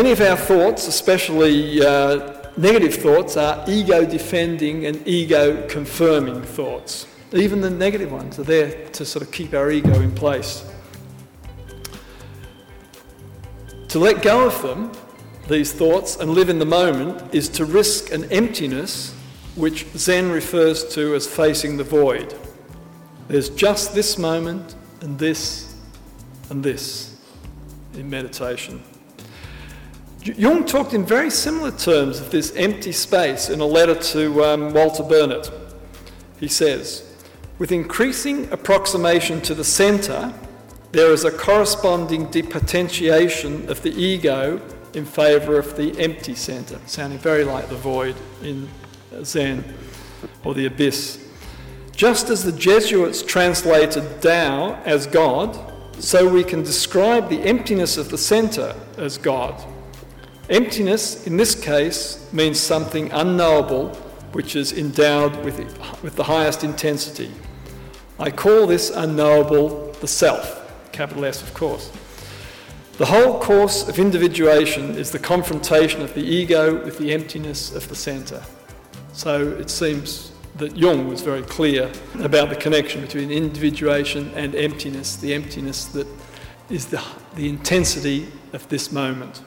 Many of our thoughts, especially uh, negative thoughts, are ego defending and ego confirming thoughts. Even the negative ones are there to sort of keep our ego in place. To let go of them, these thoughts, and live in the moment is to risk an emptiness which Zen refers to as facing the void. There's just this moment and this and this in meditation. Jung talked in very similar terms of this empty space in a letter to um, Walter Burnett. He says, with increasing approximation to the centre, there is a corresponding depotentiation of the ego in favour of the empty centre, sounding very like the void in Zen or the abyss. Just as the Jesuits translated Tao as God, so we can describe the emptiness of the centre as God. Emptiness, in this case, means something unknowable which is endowed with, with the highest intensity. I call this unknowable the self capital S, of course. The whole course of individuation is the confrontation of the ego with the emptiness of the centre. So it seems that Jung was very clear about the connection between individuation and emptiness, the emptiness that is the, the intensity of this moment.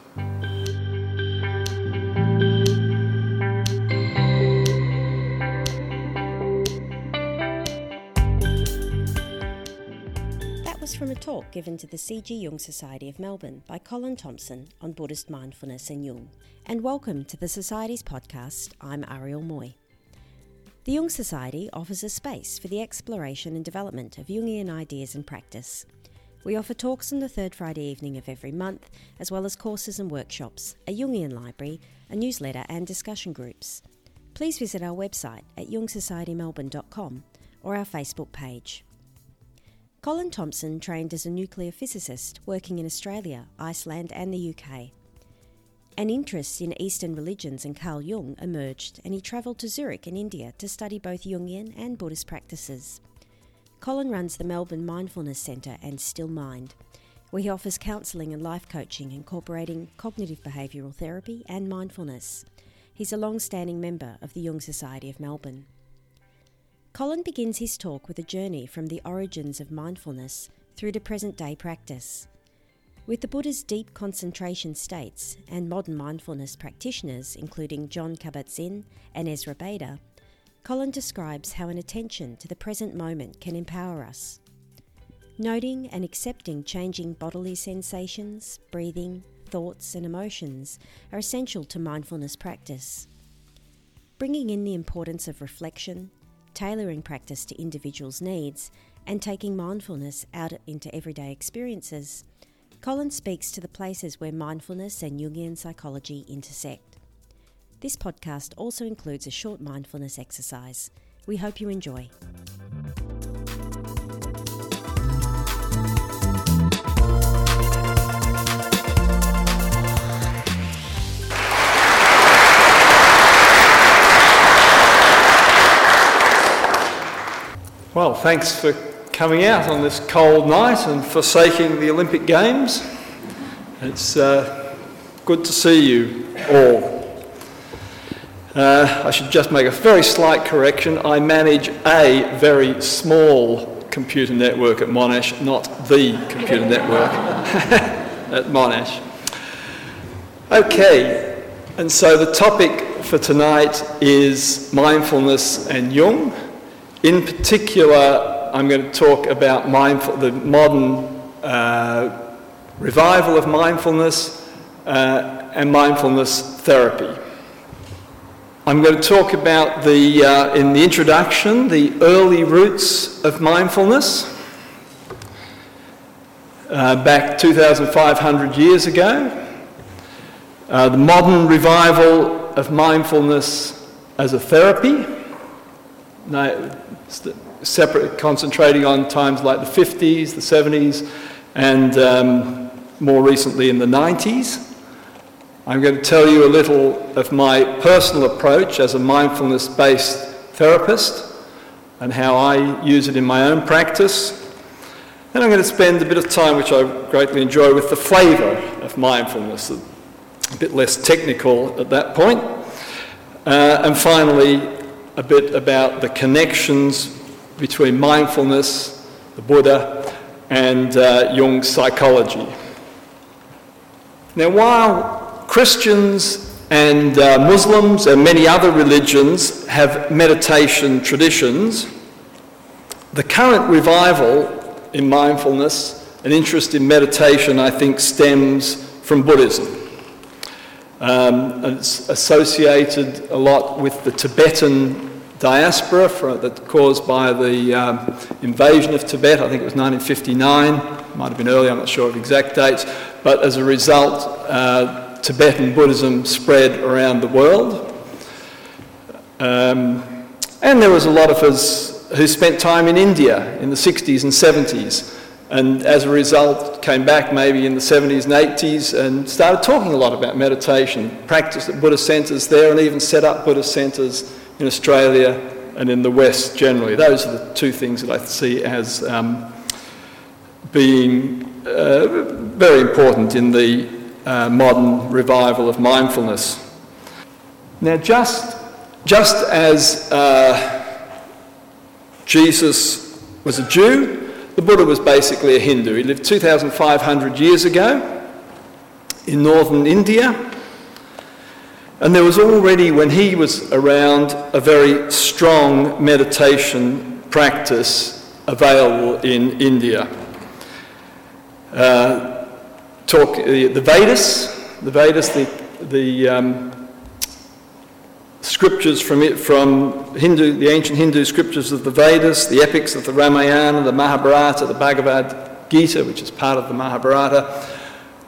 From a talk given to the C.G. Jung Society of Melbourne by Colin Thompson on Buddhist mindfulness and Jung. And welcome to the Society's podcast. I'm Ariel Moy. The Jung Society offers a space for the exploration and development of Jungian ideas and practice. We offer talks on the third Friday evening of every month, as well as courses and workshops, a Jungian library, a newsletter, and discussion groups. Please visit our website at jungsocietymelbourne.com or our Facebook page. Colin Thompson trained as a nuclear physicist working in Australia, Iceland, and the UK. An interest in Eastern religions and Carl Jung emerged, and he travelled to Zurich in India to study both Jungian and Buddhist practices. Colin runs the Melbourne Mindfulness Centre and Still Mind, where he offers counselling and life coaching incorporating cognitive behavioural therapy and mindfulness. He's a long standing member of the Jung Society of Melbourne. Colin begins his talk with a journey from the origins of mindfulness through to present day practice. With the Buddha's deep concentration states and modern mindfulness practitioners, including Jon Kabat-Zinn and Ezra Bayda, Colin describes how an attention to the present moment can empower us. Noting and accepting changing bodily sensations, breathing, thoughts, and emotions are essential to mindfulness practice. Bringing in the importance of reflection, tailoring practice to individuals' needs, and taking mindfulness out into everyday experiences, Colin speaks to the places where mindfulness and Jungian psychology intersect. This podcast also includes a short mindfulness exercise. We hope you enjoy. Well, thanks for coming out on this cold night and forsaking the Olympic Games. It's uh, good to see you all. Uh, I should just make a very slight correction. I manage a very small computer network at Monash, not the computer network at Monash. Okay, and so the topic for tonight is mindfulness and Jung. In particular, I'm going to talk about mindful, the modern uh, revival of mindfulness uh, and mindfulness therapy. I'm going to talk about the, uh, in the introduction, the early roots of mindfulness. Uh, back 2,500 years ago, uh, the modern revival of mindfulness as a therapy, separate, concentrating on times like the 50s, the 70s, and um, more recently in the 90s. I'm going to tell you a little of my personal approach as a mindfulness based therapist and how I use it in my own practice. And I'm going to spend a bit of time, which I greatly enjoy, with the flavour of mindfulness, a bit less technical at that point. Uh, and finally, a bit about the connections between mindfulness, the Buddha, and uh, Jung's psychology. Now, while Christians and uh, Muslims and many other religions have meditation traditions, the current revival in mindfulness and interest in meditation, I think, stems from Buddhism. Um, it's associated a lot with the Tibetan diaspora for, that caused by the um, invasion of Tibet. I think it was 1959, might have been earlier, I'm not sure of exact dates. But as a result, uh, Tibetan Buddhism spread around the world. Um, and there was a lot of us who spent time in India in the 60s and 70s and as a result came back maybe in the 70s and 80s and started talking a lot about meditation, practiced at Buddhist centres there and even set up Buddhist centres in Australia and in the West generally. Those are the two things that I see as um, being uh, very important in the uh, modern revival of mindfulness. Now, just, just as uh, Jesus was a Jew, the Buddha was basically a Hindu. He lived 2,500 years ago in northern India. And there was already, when he was around, a very strong meditation practice available in India. Uh, talk, the, the Vedas, the Vedas, the, the um, scriptures from it, from Hindu, the ancient Hindu scriptures of the Vedas, the epics of the Ramayana, the Mahabharata, the Bhagavad Gita, which is part of the Mahabharata,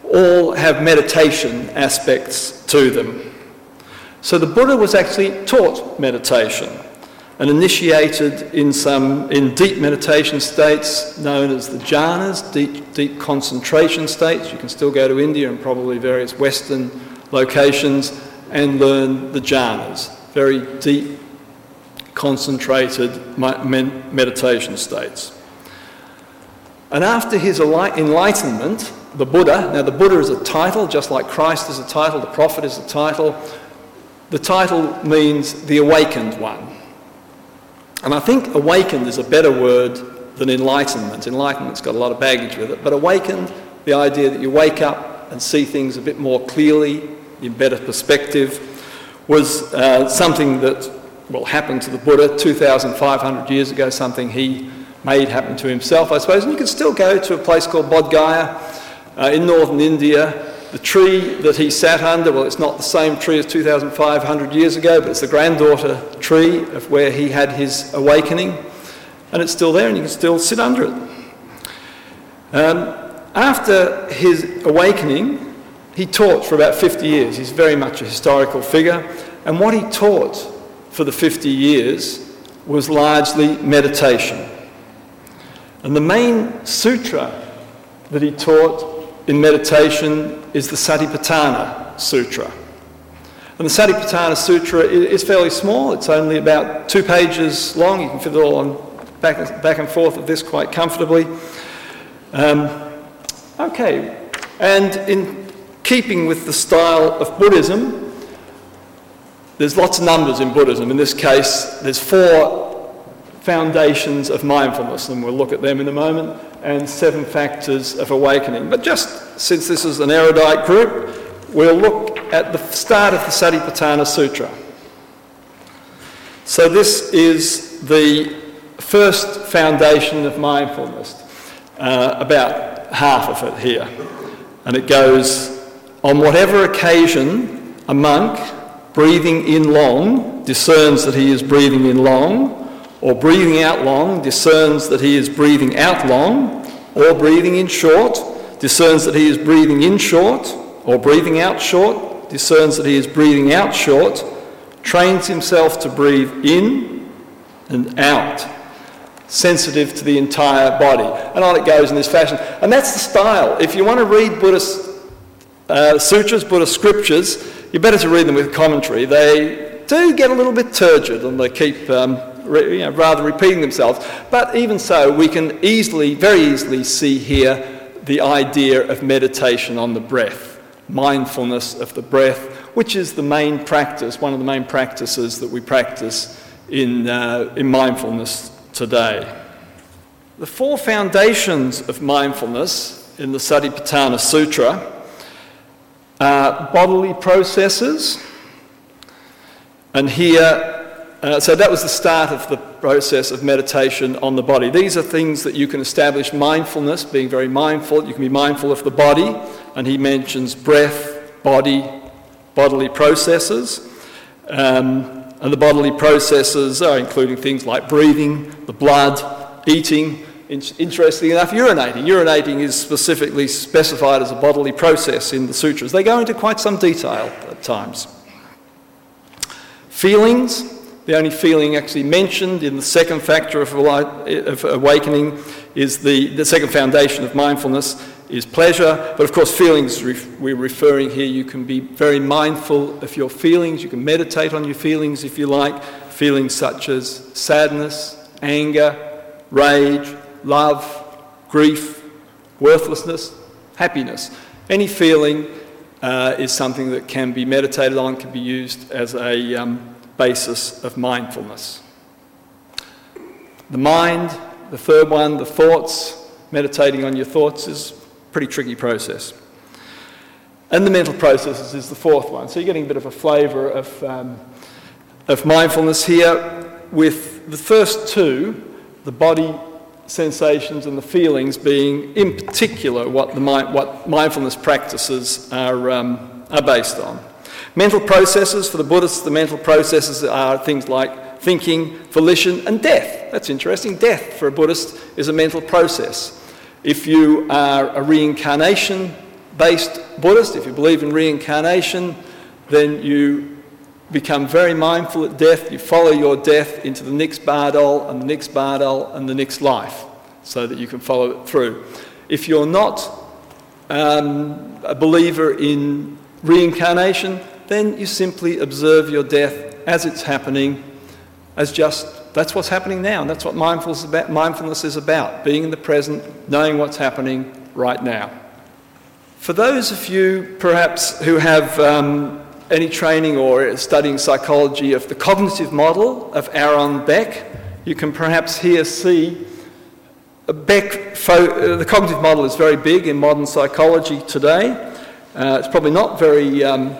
all have meditation aspects to them. So the Buddha was actually taught meditation and initiated in some in deep meditation states known as the jhanas, deep, deep concentration states. You can still go to India and probably various Western locations and learn the jhanas, very deep, concentrated meditation states. And after his enlightenment, the Buddha, now the Buddha is a title, just like Christ is a title, the prophet is a title. The title means the awakened one. And I think awakened is a better word than enlightenment. Enlightenment's got a lot of baggage with it, but awakened, the idea that you wake up and see things a bit more clearly, in better perspective, was uh, something that, well, happened to the Buddha 2,500 years ago, something he made happen to himself, I suppose. And you can still go to a place called Bodh Gaya uh, in northern India. The tree that he sat under, well, it's not the same tree as 2,500 years ago, but it's the granddaughter tree of where he had his awakening. And it's still there, and you can still sit under it. Um, after his awakening, he taught for about 50 years. He's very much a historical figure. And what he taught for the 50 years was largely meditation. And the main sutra that he taught in meditation is the Satipatthana Sutra. And the Satipatthana Sutra is fairly small. It's only about two pages long. You can fit it all on back, back and forth of this quite comfortably. Um, okay, and in keeping with the style of Buddhism, there's lots of numbers in Buddhism. In this case, there's four foundations of mindfulness, and we'll look at them in a moment, and seven factors of awakening. But just since this is an erudite group, we'll look at the start of the Satipatthana Sutra. So, this is the first foundation of mindfulness, uh, about half of it here. And it goes on whatever occasion a monk breathing in long discerns that he is breathing in long, or breathing out long discerns that he is breathing out long, or breathing in short discerns that he is breathing in short, or breathing out short discerns that he is breathing out short, trains himself to breathe in and out, sensitive to the entire body. And on it goes in this fashion. And that's the style. If you want to read Buddhist uh, sutras, Buddhist scriptures, you're better to read them with commentary. They do get a little bit turgid and they keep um, re, you know, rather repeating themselves. But even so, we can easily, very easily see here the idea of meditation on the breath. mindfulness of the breath, which is the main practice, one of the main practices that we practice in, uh, in mindfulness today. The four foundations of mindfulness in the Satipatthana Sutra are bodily processes, and here uh, so that was the start of the process of meditation on the body. These are things that you can establish mindfulness, being very mindful. You can be mindful of the body, and he mentions breath, body, bodily processes. Um, and the bodily processes are including things like breathing, the blood, eating, in- interestingly enough, urinating. Urinating is specifically specified as a bodily process in the sutras. They go into quite some detail at times. Feelings, the only feeling actually mentioned in the second factor of, awakening is the, the second foundation of mindfulness is pleasure. But of course, feelings we're referring here, you can be very mindful of your feelings. You can meditate on your feelings if you like. Feelings such as sadness, anger, rage, love, grief, worthlessness, happiness. Any feeling uh, is something that can be meditated on, can be used as a um, basis of mindfulness. The mind, the third one, the thoughts, meditating on your thoughts is a pretty tricky process. And the mental processes is the fourth one. So you're getting a bit of a flavour of, um, of mindfulness here with the first two, the body sensations and the feelings being in particular what, the, what mindfulness practices are, um, are based on. Mental processes, for the Buddhists, the mental processes are things like thinking, volition, and death. That's interesting. Death for a Buddhist is a mental process. If you are a reincarnation based Buddhist, if you believe in reincarnation, then you become very mindful at death. You follow your death into the next bardo and the next bardo and the next life so that you can follow it through. If you're not um, a believer in reincarnation, then you simply observe your death as it's happening, as just that's what's happening now, and that's what mindfulness is about, mindfulness is about being in the present, knowing what's happening right now. For those of you perhaps who have um, any training or studying psychology of the cognitive model of Aaron Beck, you can perhaps here see Beck, fo- the cognitive model is very big in modern psychology today. Uh, it's probably not very um,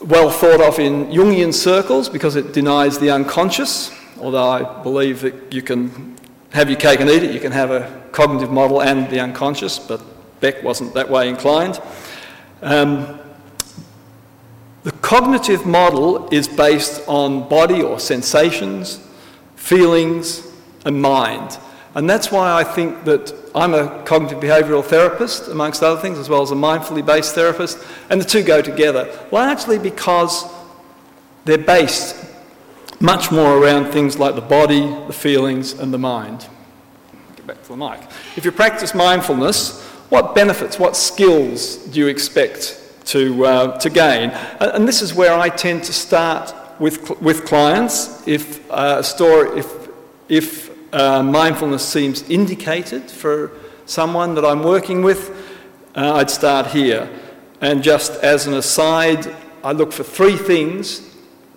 well thought of in Jungian circles because it denies the unconscious, although I believe that you can have your cake and eat it, you can have a cognitive model and the unconscious, but Beck wasn't that way inclined. Um, the cognitive model is based on body or sensations, feelings, and mind. And that's why I think that I'm a cognitive behavioural therapist, amongst other things, as well as a mindfully based therapist, and the two go together, largely because they're based much more around things like the body, the feelings, and the mind. Get back to the mic. If you practice mindfulness, what benefits, what skills do you expect to, uh, to gain? And this is where I tend to start with, with clients. If uh, a if, if uh, mindfulness seems indicated for someone that I'm working with, uh, I'd start here. And just as an aside, I look for three things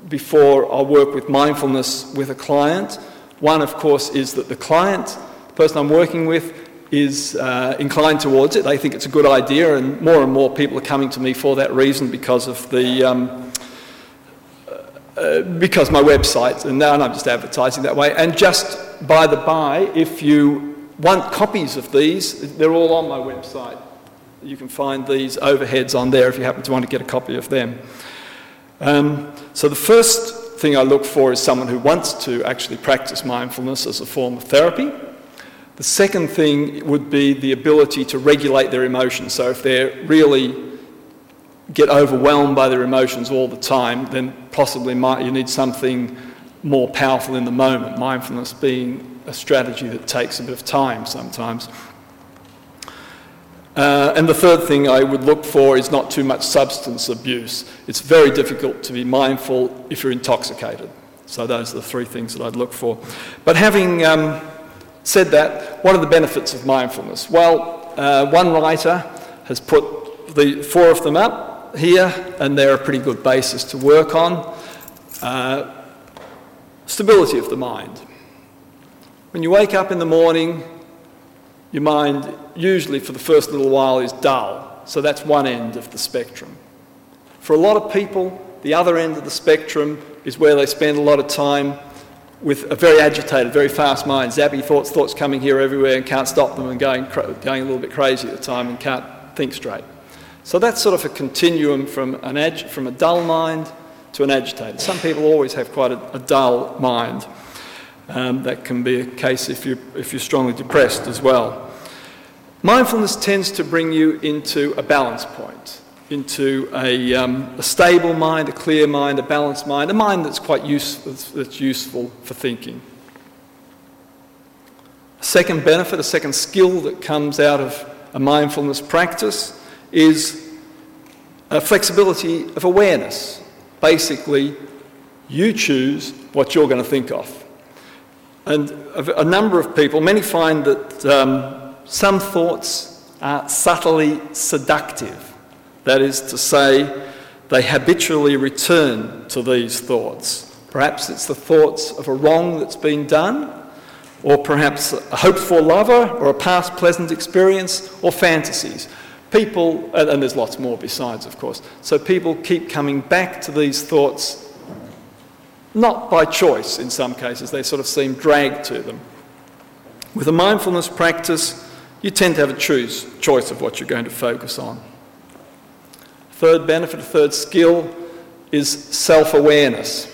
before I work with mindfulness with a client. One, of course, is that the client, the person I'm working with, is uh, inclined towards it. They think it's a good idea, and more and more people are coming to me for that reason because of the um, uh, because my website, and now I'm just advertising that way. And just by the by, if you want copies of these, they're all on my website. You can find these overheads on there if you happen to want to get a copy of them. Um, so the first thing I look for is someone who wants to actually practice mindfulness as a form of therapy. The second thing would be the ability to regulate their emotions. So if they're really get overwhelmed by their emotions all the time, then possibly you need something more powerful in the moment, mindfulness being a strategy that takes a bit of time sometimes. Uh, and the third thing I would look for is not too much substance abuse. It's very difficult to be mindful if you're intoxicated. So those are the three things that I'd look for. But having um, said that, what are the benefits of mindfulness? Well, uh, one writer has put the four of them up here, and they're a pretty good basis to work on. Uh, stability of the mind. When you wake up in the morning, your mind, usually for the first little while, is dull. So that's one end of the spectrum. For a lot of people, the other end of the spectrum is where they spend a lot of time with a very agitated, very fast mind, zappy thoughts, thoughts coming here everywhere and can't stop them and going, going a little bit crazy at the time and can't think straight. So that's sort of a continuum from, an ag- from a dull mind to an agitated. Some people always have quite a, a dull mind. Um, that can be a case if you're, if you're strongly depressed as well. Mindfulness tends to bring you into a balance point into a, um, a, stable mind, a clear mind, a balanced mind, a mind that's quite useful, that's useful for thinking. A second benefit, a second skill that comes out of a mindfulness practice is a flexibility of awareness. Basically, you choose what you're going to think of. And a number of people, many find that um, some thoughts are subtly seductive that is to say, they habitually return to these thoughts. Perhaps it's the thoughts of a wrong that's been done, or perhaps a hoped for lover, or a past pleasant experience, or fantasies. People, and there's lots more besides, of course, so people keep coming back to these thoughts, not by choice in some cases, they sort of seem dragged to them. With a mindfulness practice, you tend to have a choose, choice of what you're going to focus on. Third benefit, third skill is self awareness.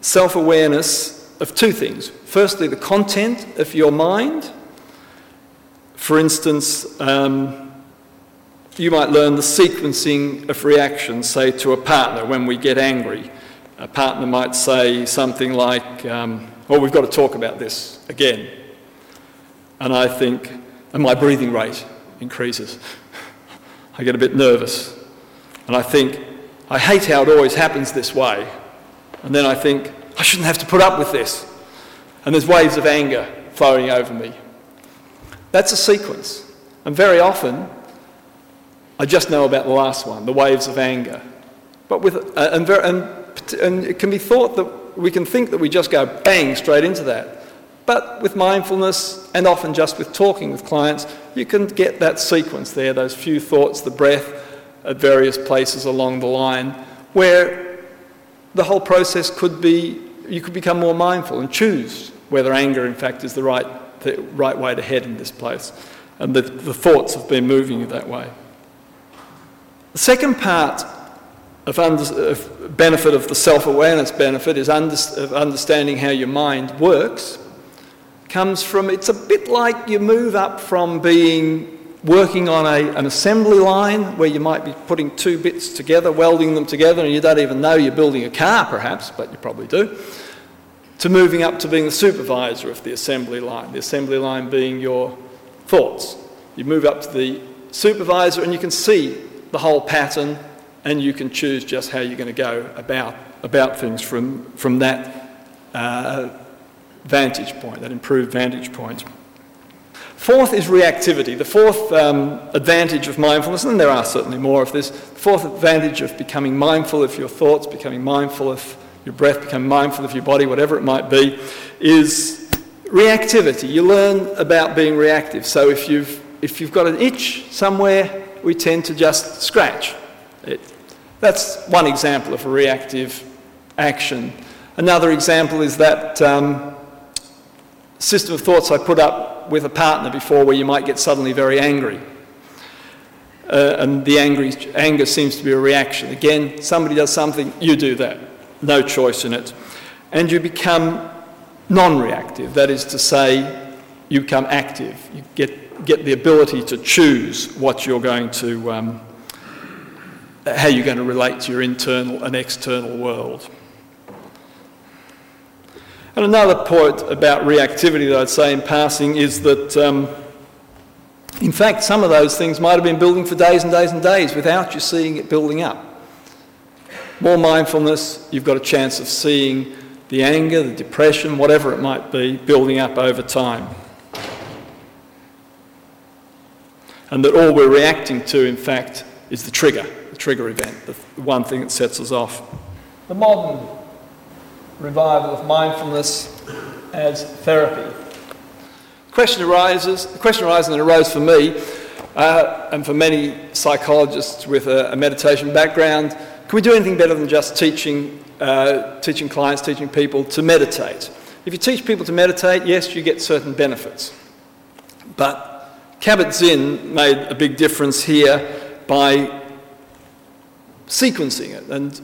Self awareness of two things. Firstly, the content of your mind. For instance, um, you might learn the sequencing of reactions, say, to a partner when we get angry. A partner might say something like, um, Well, we've got to talk about this again. And I think, and my breathing rate increases. I get a bit nervous. And I think, I hate how it always happens this way. And then I think, I shouldn't have to put up with this. And there's waves of anger flowing over me. That's a sequence. And very often, I just know about the last one, the waves of anger. But with, uh, and, very, and, and it can be thought that we can think that we just go bang straight into that. But with mindfulness and often just with talking with clients, you can get that sequence there, those few thoughts, the breath, at various places along the line where the whole process could be, you could become more mindful and choose whether anger, in fact, is the right, the right way to head in this place. And the, the thoughts have been moving you that way. The second part of, under, of benefit of the self awareness benefit is under, of understanding how your mind works. Comes from, it's a bit like you move up from being working on a, an assembly line where you might be putting two bits together, welding them together, and you don't even know you're building a car, perhaps, but you probably do, to moving up to being the supervisor of the assembly line, the assembly line being your thoughts. You move up to the supervisor and you can see the whole pattern and you can choose just how you're going to go about, about things from, from that uh, vantage point, that improved vantage point. Fourth is reactivity. The fourth um, advantage of mindfulness, and there are certainly more of this, fourth advantage of becoming mindful of your thoughts, becoming mindful of your breath, becoming mindful of your body, whatever it might be, is reactivity. You learn about being reactive. So if you've, if you've got an itch somewhere, we tend to just scratch it. That's one example of a reactive action. Another example is that um, system of thoughts I put up with a partner before where you might get suddenly very angry. Uh, and the angry, anger seems to be a reaction. Again, somebody does something, you do that. No choice in it. And you become non reactive. That is to say, you become active. You get, get the ability to choose what you're going to, um, how you're going to relate to your internal and external world. And another point about reactivity that I'd say in passing is that, um, in fact, some of those things might have been building for days and days and days without you seeing it building up. More mindfulness, you've got a chance of seeing the anger, the depression, whatever it might be, building up over time. and that all we're reacting to, in fact, is the trigger, the trigger event, the one thing that sets us off. The modern revival of mindfulness as therapy. The question arises, the question arises and arose for me, uh, and for many psychologists with a, a, meditation background, can we do anything better than just teaching, uh, teaching clients, teaching people to meditate? If you teach people to meditate, yes, you get certain benefits. But Kabat-Zinn made a big difference here by sequencing it and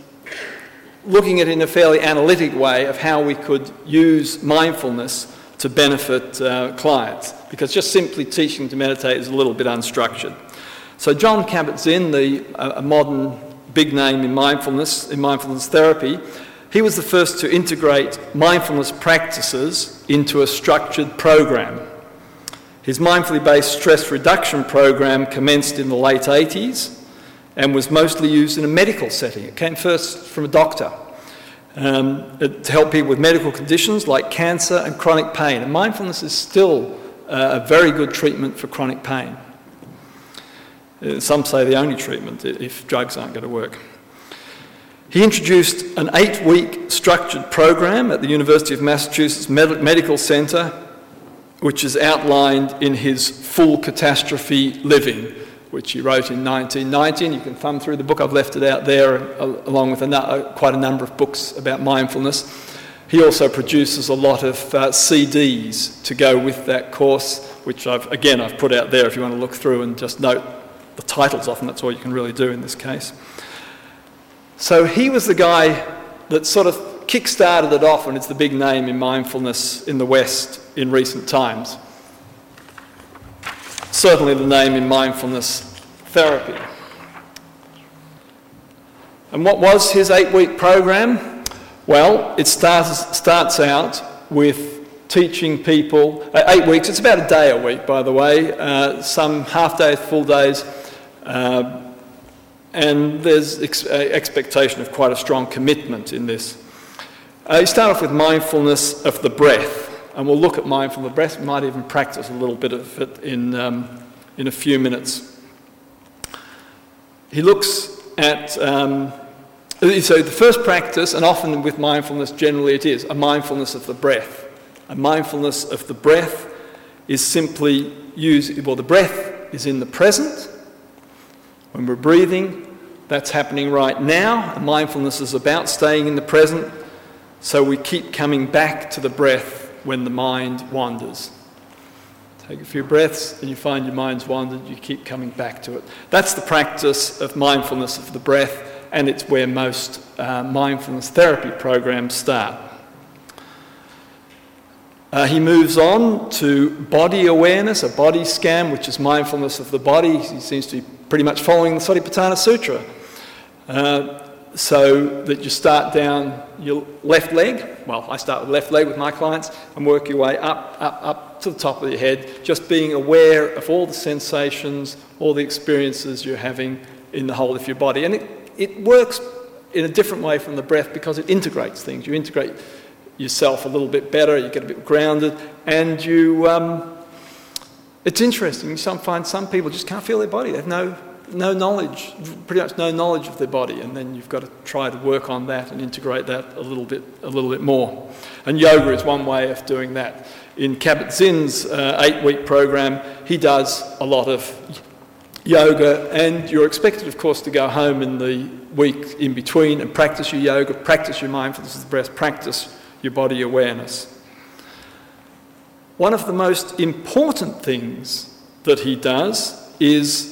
looking at it in a fairly analytic way of how we could use mindfulness to benefit uh, clients, because just simply teaching to meditate is a little bit unstructured. So Jon Kabat-Zinn, the a modern big name in mindfulness, in mindfulness therapy, he was the first to integrate mindfulness practices into a structured program. His mindfully based stress reduction program commenced in the late 80s and was mostly used in a medical setting. It came first from a doctor um, to help people with medical conditions like cancer and chronic pain. And mindfulness is still uh, a very good treatment for chronic pain. Uh, some say the only treatment if drugs aren't going to work. He introduced an eight week structured program at the University of Massachusetts Med- Medical Center, which is outlined in his Full Catastrophe Living, which he wrote in 1919. You can thumb through the book, I've left it out there, along with a, uh, quite a number of books about mindfulness. He also produces a lot of uh, CDs to go with that course, which I've, again, I've put out there if you want to look through and just note the titles of them. That's all you can really do in this case. So he was the guy that sort of kick started it off, and it's the big name in mindfulness in the West in recent times certainly the name in mindfulness therapy. And what was his eight week program? Well, it starts, starts out with teaching people, uh, eight weeks, it's about a day a week, by the way, uh, some half days, full days, uh, and there's ex- uh, expectation of quite a strong commitment in this. Uh, you start off with mindfulness of the breath and we'll look at mindful breath. We might even practice a little bit of it in, um, in a few minutes. He looks at, um, so the first practice, and often with mindfulness, generally it is a mindfulness of the breath. A mindfulness of the breath is simply use, well, the breath is in the present. When we're breathing, that's happening right now. And mindfulness is about staying in the present, so we keep coming back to the breath when the mind wanders. Take a few breaths and you find your mind's wandered, you keep coming back to it. That's the practice of mindfulness of the breath, and it's where most uh, mindfulness therapy programs start. Uh, he moves on to body awareness, a body scan, which is mindfulness of the body. He seems to be pretty much following the Satipatthana Sutra. Uh, so that you start down your left leg. Well, I start with left leg with my clients and work your way up, up, up to the top of your head, just being aware of all the sensations, all the experiences you're having in the whole of your body. And it, it works in a different way from the breath because it integrates things. You integrate yourself a little bit better, you get a bit grounded, and you. Um, it's interesting. You find some people just can't feel their body. They have no no knowledge, pretty much no knowledge of their body, and then you've got to try to work on that and integrate that a little bit, a little bit more. And yoga is one way of doing that. In Kabat-Zinn's uh, eight-week program, he does a lot of yoga, and you're expected, of course, to go home in the week in between and practice your yoga, practice your mindfulness of the breath, practice your body awareness. One of the most important things that he does is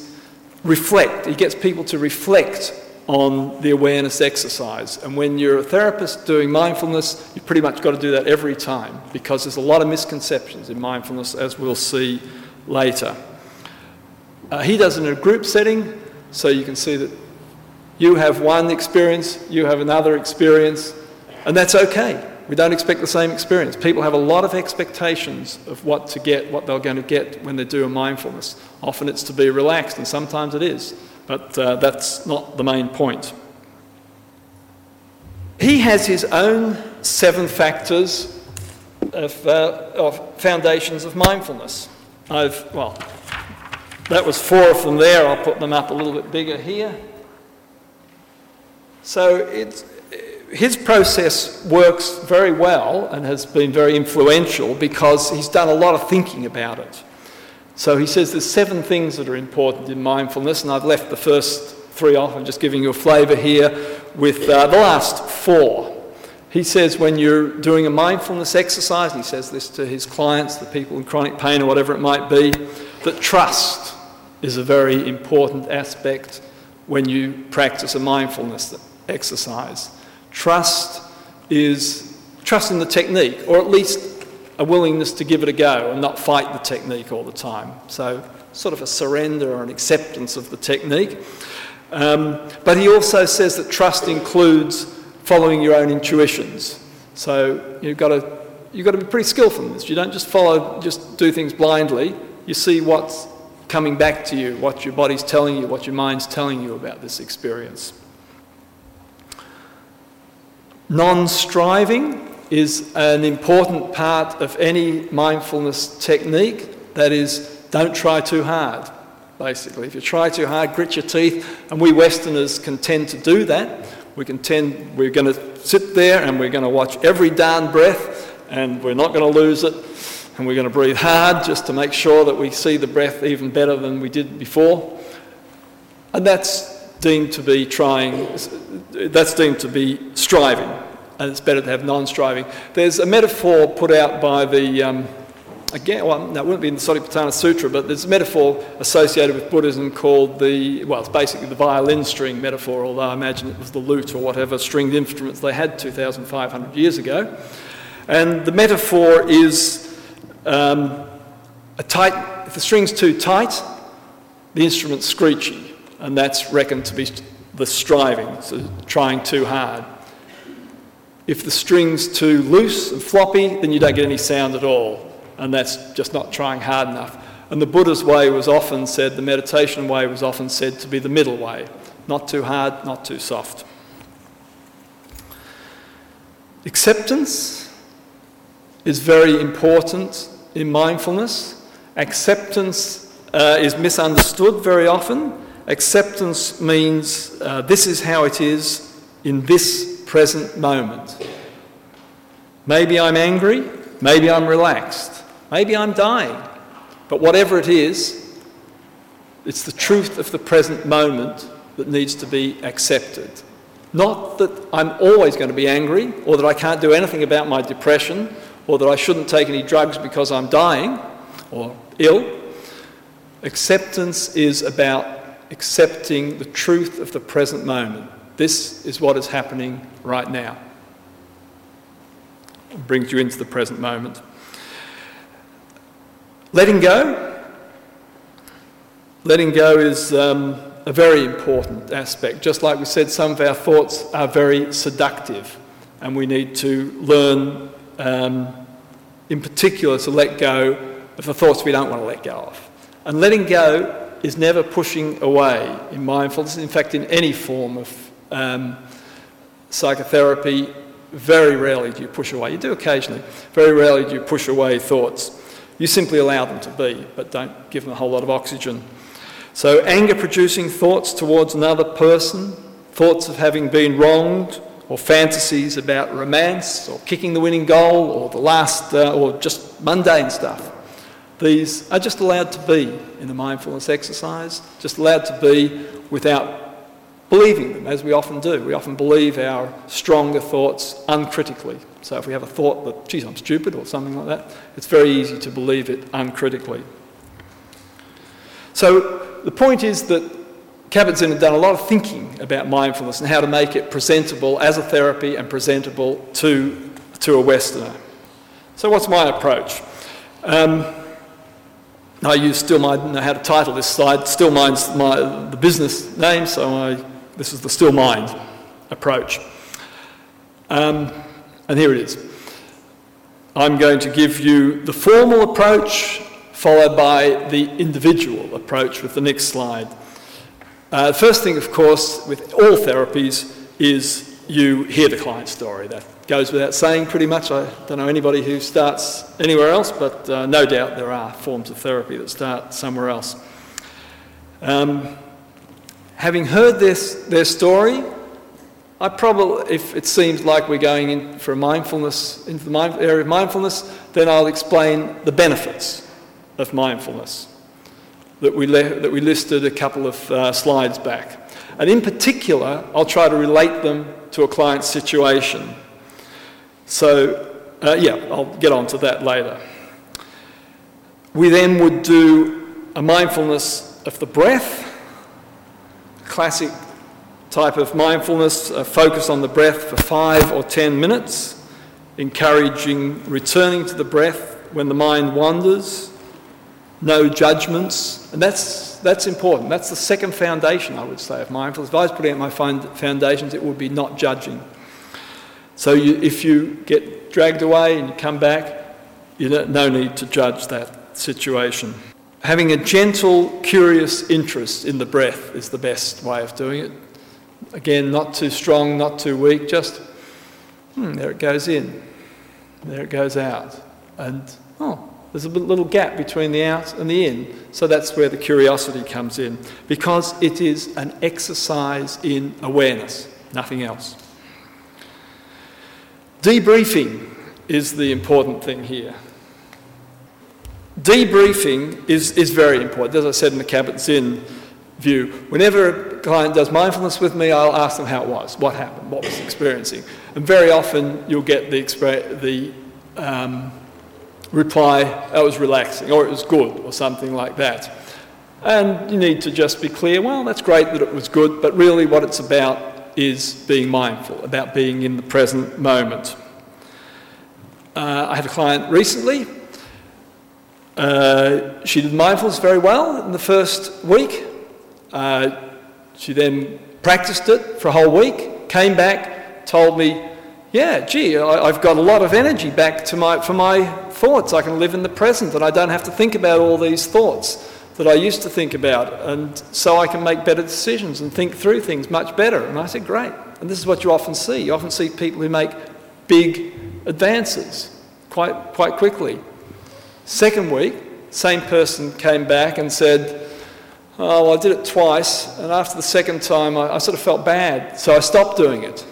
reflect. He gets people to reflect on the awareness exercise. And when you're a therapist doing mindfulness, you've pretty much got to do that every time because there's a lot of misconceptions in mindfulness, as we'll see later. Uh, he does it in a group setting, so you can see that you have one experience, you have another experience, and that's okay. We don't expect the same experience. People have a lot of expectations of what to get, what they're going to get when they do a mindfulness. Often it's to be relaxed, and sometimes it is, but uh, that's not the main point. He has his own seven factors of, uh, of foundations of mindfulness. I've, well, that was four of them there. I'll put them up a little bit bigger here. So it's, his process works very well and has been very influential because he's done a lot of thinking about it. So he says there's seven things that are important in mindfulness, and I've left the first three off. I'm just giving you a flavour here with uh, the last four. He says when you're doing a mindfulness exercise, he says this to his clients, the people in chronic pain or whatever it might be, that trust is a very important aspect when you practice a mindfulness exercise. Trust is trust in the technique, or at least a willingness to give it a go and not fight the technique all the time. So, sort of a surrender or an acceptance of the technique. Um, but he also says that trust includes following your own intuitions. So you've got to you've got to be pretty skillful in this. You don't just follow, just do things blindly. You see what's coming back to you, what your body's telling you, what your mind's telling you about this experience. Non striving is an important part of any mindfulness technique. That is, don't try too hard, basically. If you try too hard, grit your teeth, and we Westerners can tend to do that. We can tend, we're going to sit there and we're going to watch every darn breath, and we're not going to lose it, and we're going to breathe hard just to make sure that we see the breath even better than we did before. And that's deemed to be trying, that's deemed to be striving, and it's better to have non striving. There's a metaphor put out by the, um, again, well, that wouldn't be in the Satipatthana Sutra, but there's a metaphor associated with Buddhism called the, well, it's basically the violin string metaphor, although I imagine it was the lute or whatever stringed instruments they had 2,500 years ago. And the metaphor is um, a tight, if the string's too tight, the instrument's screechy and that's reckoned to be the striving, so trying too hard. If the string's too loose and floppy, then you don't get any sound at all, and that's just not trying hard enough. And the Buddha's way was often said, the meditation way was often said to be the middle way not too hard, not too soft. Acceptance is very important in mindfulness. Acceptance uh, is misunderstood very often Acceptance means uh, this is how it is in this present moment. Maybe I'm angry, maybe I'm relaxed, maybe I'm dying, but whatever it is, it's the truth of the present moment that needs to be accepted. Not that I'm always going to be angry, or that I can't do anything about my depression, or that I shouldn't take any drugs because I'm dying or ill. Acceptance is about accepting the truth of the present moment. This is what is happening right now. It brings you into the present moment. Letting go. Letting go is um, a very important aspect. Just like we said, some of our thoughts are very seductive, and we need to learn, um, in particular, to let go of the thoughts we don't want to let go of. And letting go is never pushing away in mindfulness. In fact, in any form of um, psychotherapy, very rarely do you push away. You do occasionally. Very rarely do you push away thoughts. You simply allow them to be, but don't give them a whole lot of oxygen. So, anger producing thoughts towards another person, thoughts of having been wronged, or fantasies about romance, or kicking the winning goal, or the last, uh, or just mundane stuff. These are just allowed to be in the mindfulness exercise, just allowed to be without believing them, as we often do. We often believe our stronger thoughts uncritically. So if we have a thought that, geez, I'm stupid or something like that, it's very easy to believe it uncritically. So the point is that Kabat-Zinn had done a lot of thinking about mindfulness and how to make it presentable as a therapy and presentable to, to a Westerner. So what's my approach? Um, I use Still Mind, know how to title this slide. Still Mind's my, the business name, so I, this is the Still Mind approach. Um, and here it is. I'm going to give you the formal approach, followed by the individual approach with the next slide. Uh, first thing, of course, with all therapies is you hear the client story. That goes without saying pretty much. I don't know anybody who starts anywhere else, but uh, no doubt there are forms of therapy that start somewhere else. Um, having heard this, their story, I probably, if it seems like we're going in for mindfulness, into the mind, area of mindfulness, then I'll explain the benefits of mindfulness that we, le- that we listed a couple of uh, slides back. And in particular, I'll try to relate them to a client's situation. So, uh, yeah, I'll get on to that later. We then would do a mindfulness of the breath, classic type of mindfulness, a focus on the breath for five or ten minutes, encouraging returning to the breath when the mind wanders, no judgments, and that's, that's important. That's the second foundation, I would say, of mindfulness. If I was putting out my foundations, it would be not judging. So you, if you get dragged away and you come back, you no need to judge that situation. Having a gentle, curious interest in the breath is the best way of doing it. Again, not too strong, not too weak, just, hmm, there it goes in, there it goes out. And, oh, there's a little gap between the out and the in. So that's where the curiosity comes in, because it is an exercise in awareness, nothing else. Debriefing is the important thing here. Debriefing is, is very important. As I said in the Kabat-Zinn view, whenever a client does mindfulness with me, I'll ask them how it was, what happened, what was experiencing. And very often you'll get the, the um, reply, that was relaxing, or it was good, or something like that. And you need to just be clear, well, that's great that it was good, but really what it's about is being mindful, about being in the present moment. Uh, I had a client recently. Uh, she did mindfulness very well in the first week. Uh, she then practiced it for a whole week, came back, told me, yeah, gee, I, have got a lot of energy back to my, for my thoughts. I can live in the present and I don't have to think about all these thoughts that I used to think about. And so I can make better decisions and think through things much better. And I said, great. And this is what you often see. You often see people who make big advances quite, quite quickly. Second week, same person came back and said, Oh, well, I did it twice, and after the second time, I, I sort of felt bad, so I stopped doing it.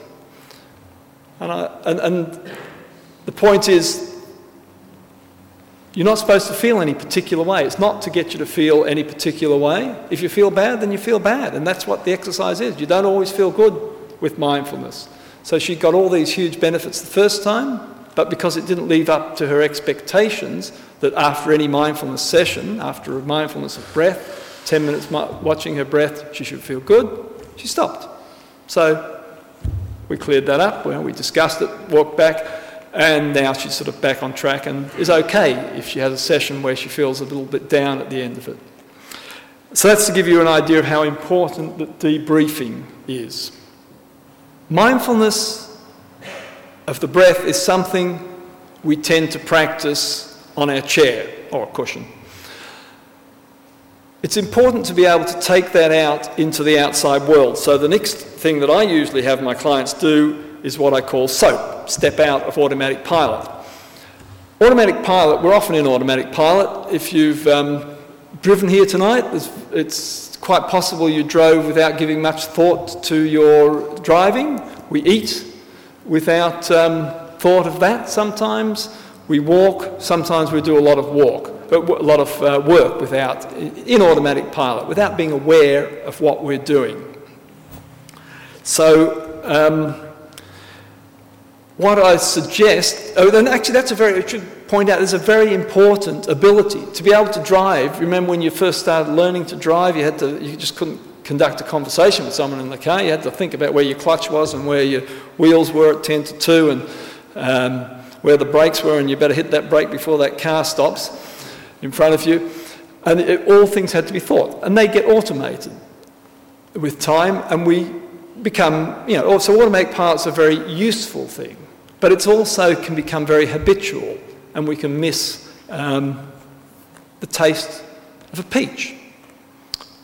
And, I, and, and the point is, you're not supposed to feel any particular way. It's not to get you to feel any particular way. If you feel bad, then you feel bad. And that's what the exercise is. You don't always feel good with mindfulness. So she got all these huge benefits the first time, but because it didn't live up to her expectations, that after any mindfulness session, after a mindfulness of breath, 10 minutes watching her breath, she should feel good, she stopped. So we cleared that up, well, we discussed it, walked back, and now she's sort of back on track and is okay if she has a session where she feels a little bit down at the end of it. So that's to give you an idea of how important that debriefing is. Mindfulness of the breath is something we tend to practice on our chair or a cushion. It's important to be able to take that out into the outside world. So, the next thing that I usually have my clients do is what I call SOAP step out of automatic pilot. Automatic pilot, we're often in automatic pilot. If you've um, driven here tonight, it's, quite possible you drove without giving much thought to your driving. We eat without um, thought of that sometimes. We walk, sometimes we do a lot of walk a lot of uh, work without, in automatic pilot, without being aware of what we're doing. So, um, what I suggest, oh, then actually, that's a very, I should point out, there's a very important ability to be able to drive. Remember when you first started learning to drive, you had to, you just couldn't conduct a conversation with someone in the car. You had to think about where your clutch was and where your wheels were at 10 to 2 and um, where the brakes were, and you better hit that brake before that car stops in front of you. And it, all things had to be thought. And they get automated with time, and we become, you know, so automatic pilot's a very useful thing, but it also can become very habitual, and we can miss um, the taste of a peach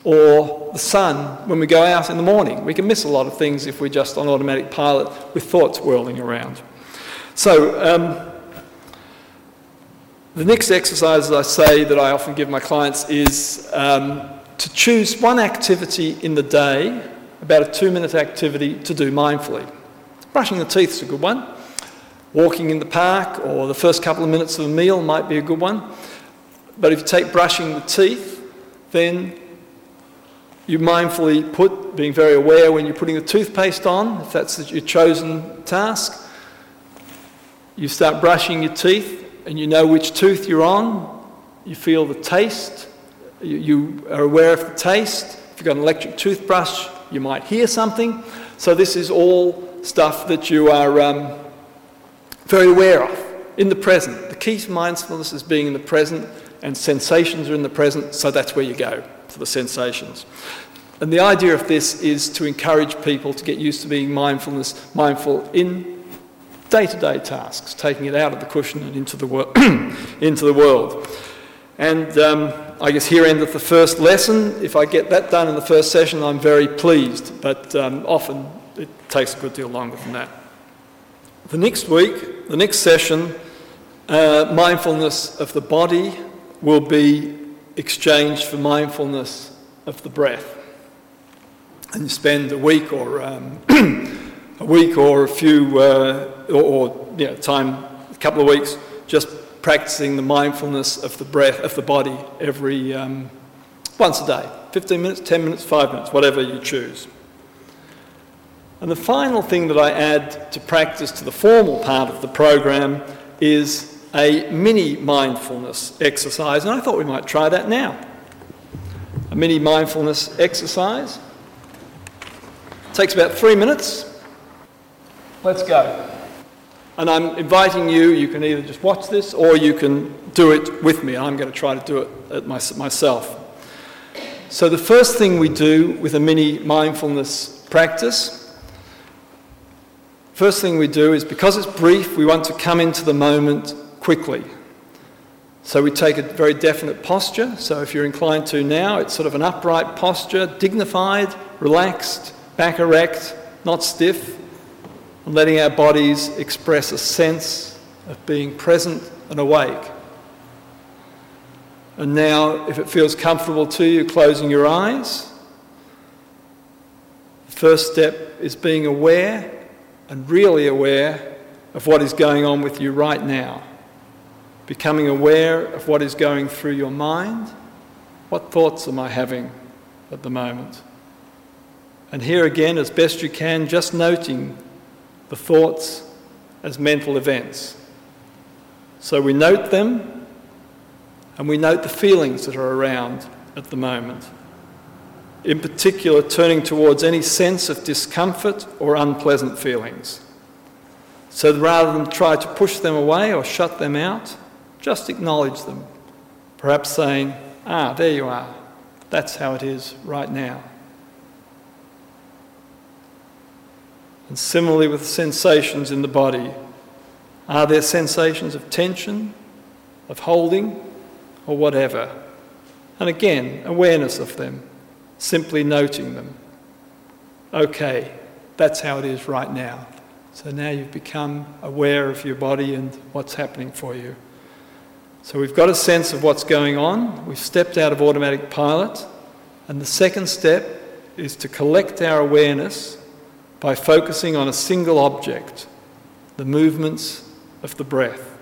or the sun when we go out in the morning. We can miss a lot of things if we're just on automatic pilot with thoughts whirling around. So, um, the next exercise as I say that I often give my clients is um, to choose one activity in the day, about a two minute activity, to do mindfully. Brushing the teeth is a good one. Walking in the park or the first couple of minutes of a meal might be a good one. But if you take brushing the teeth, then you mindfully put, being very aware when you're putting the toothpaste on, if that's your chosen task. You start brushing your teeth and you know which tooth you're on. You feel the taste. You, you are aware of the taste. If you've got an electric toothbrush, you might hear something. So, this is all stuff that you are um, very aware of in the present. The key to mindfulness is being in the present, and sensations are in the present, so that's where you go to the sensations. And the idea of this is to encourage people to get used to being mindfulness, mindful in day-to-day tasks, taking it out of the cushion and into the, wor- into the world. And um, I guess here endeth the first lesson. If I get that done in the first session, I'm very pleased, but um, often it takes a good deal longer than that. The next week, the next session, uh, mindfulness of the body will be exchanged for mindfulness of the breath. And you spend a week or um, a week or a few, uh, or, or you know, time, a couple of weeks, just practicing the mindfulness of the breath, of the body, every um, once a day 15 minutes, 10 minutes, 5 minutes, whatever you choose. And the final thing that I add to practice to the formal part of the program is a mini mindfulness exercise, and I thought we might try that now. A mini mindfulness exercise. It takes about three minutes. Let's go. And I'm inviting you, you can either just watch this or you can do it with me. I'm going to try to do it my, myself. So, the first thing we do with a mini mindfulness practice First thing we do is because it's brief, we want to come into the moment quickly. So we take a very definite posture. So if you're inclined to now, it's sort of an upright posture, dignified, relaxed, back erect, not stiff, and letting our bodies express a sense of being present and awake. And now, if it feels comfortable to you, closing your eyes. The first step is being aware and really aware of what is going on with you right now becoming aware of what is going through your mind. What thoughts am I having at the moment? And here again, as best you can, just noting the thoughts as mental events. So we note them and we note the feelings that are around at the moment. In particular, turning towards any sense of discomfort or unpleasant feelings. So rather than try to push them away or shut them out, just acknowledge them. Perhaps saying, Ah, there you are. That's how it is right now. And similarly with sensations in the body. Are there sensations of tension, of holding, or whatever? And again, awareness of them, simply noting them. Okay, that's how it is right now. So now you've become aware of your body and what's happening for you. So we've got a sense of what's going on, we've stepped out of automatic pilot, and the second step is to collect our awareness by focusing on a single object, the movements of the breath.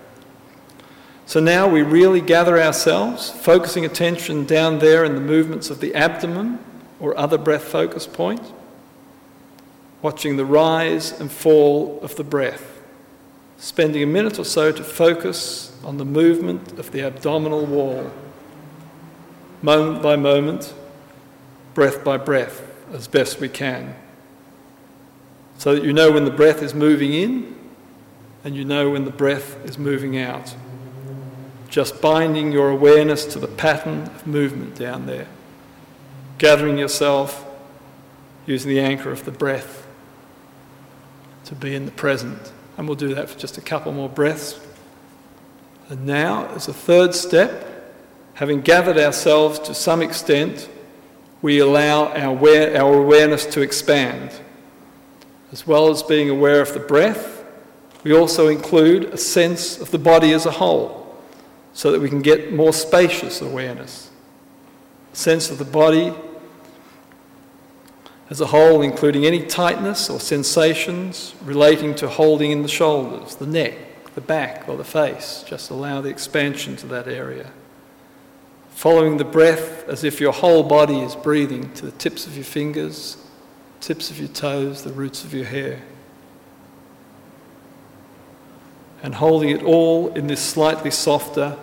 So now we really gather ourselves, focusing attention down there in the movements of the abdomen or other breath focus point, watching the rise and fall of the breath spending a minute or so to focus on the movement of the abdominal wall, moment by moment, breath by breath, as best we can. So that you know when the breath is moving in and you know when the breath is moving out. Just binding your awareness to the pattern of movement down there, gathering yourself using the anchor of the breath to be in the present. And we'll do that for just a couple more breaths. And now, as a third step, having gathered ourselves to some extent, we allow our, aware, our awareness to expand. As well as being aware of the breath, we also include a sense of the body as a whole so that we can get more spacious awareness. sense of the body as a whole, including any tightness or sensations relating to holding in the shoulders, the neck, the back, or the face. Just allow the expansion to that area. Following the breath as if your whole body is breathing to the tips of your fingers, tips of your toes, the roots of your hair. And holding it all in this slightly softer,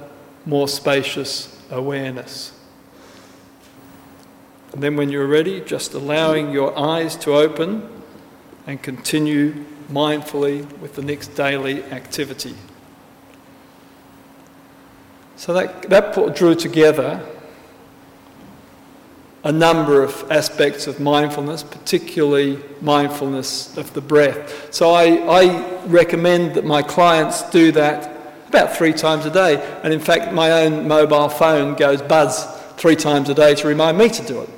more spacious awareness. And then, when you're ready, just allowing your eyes to open and continue mindfully with the next daily activity. So that, that put, drew together a number of aspects of mindfulness, particularly mindfulness of the breath. So I, I recommend that my clients do that about three times a day. And in fact, my own mobile phone goes buzz three times a day to remind me to do it.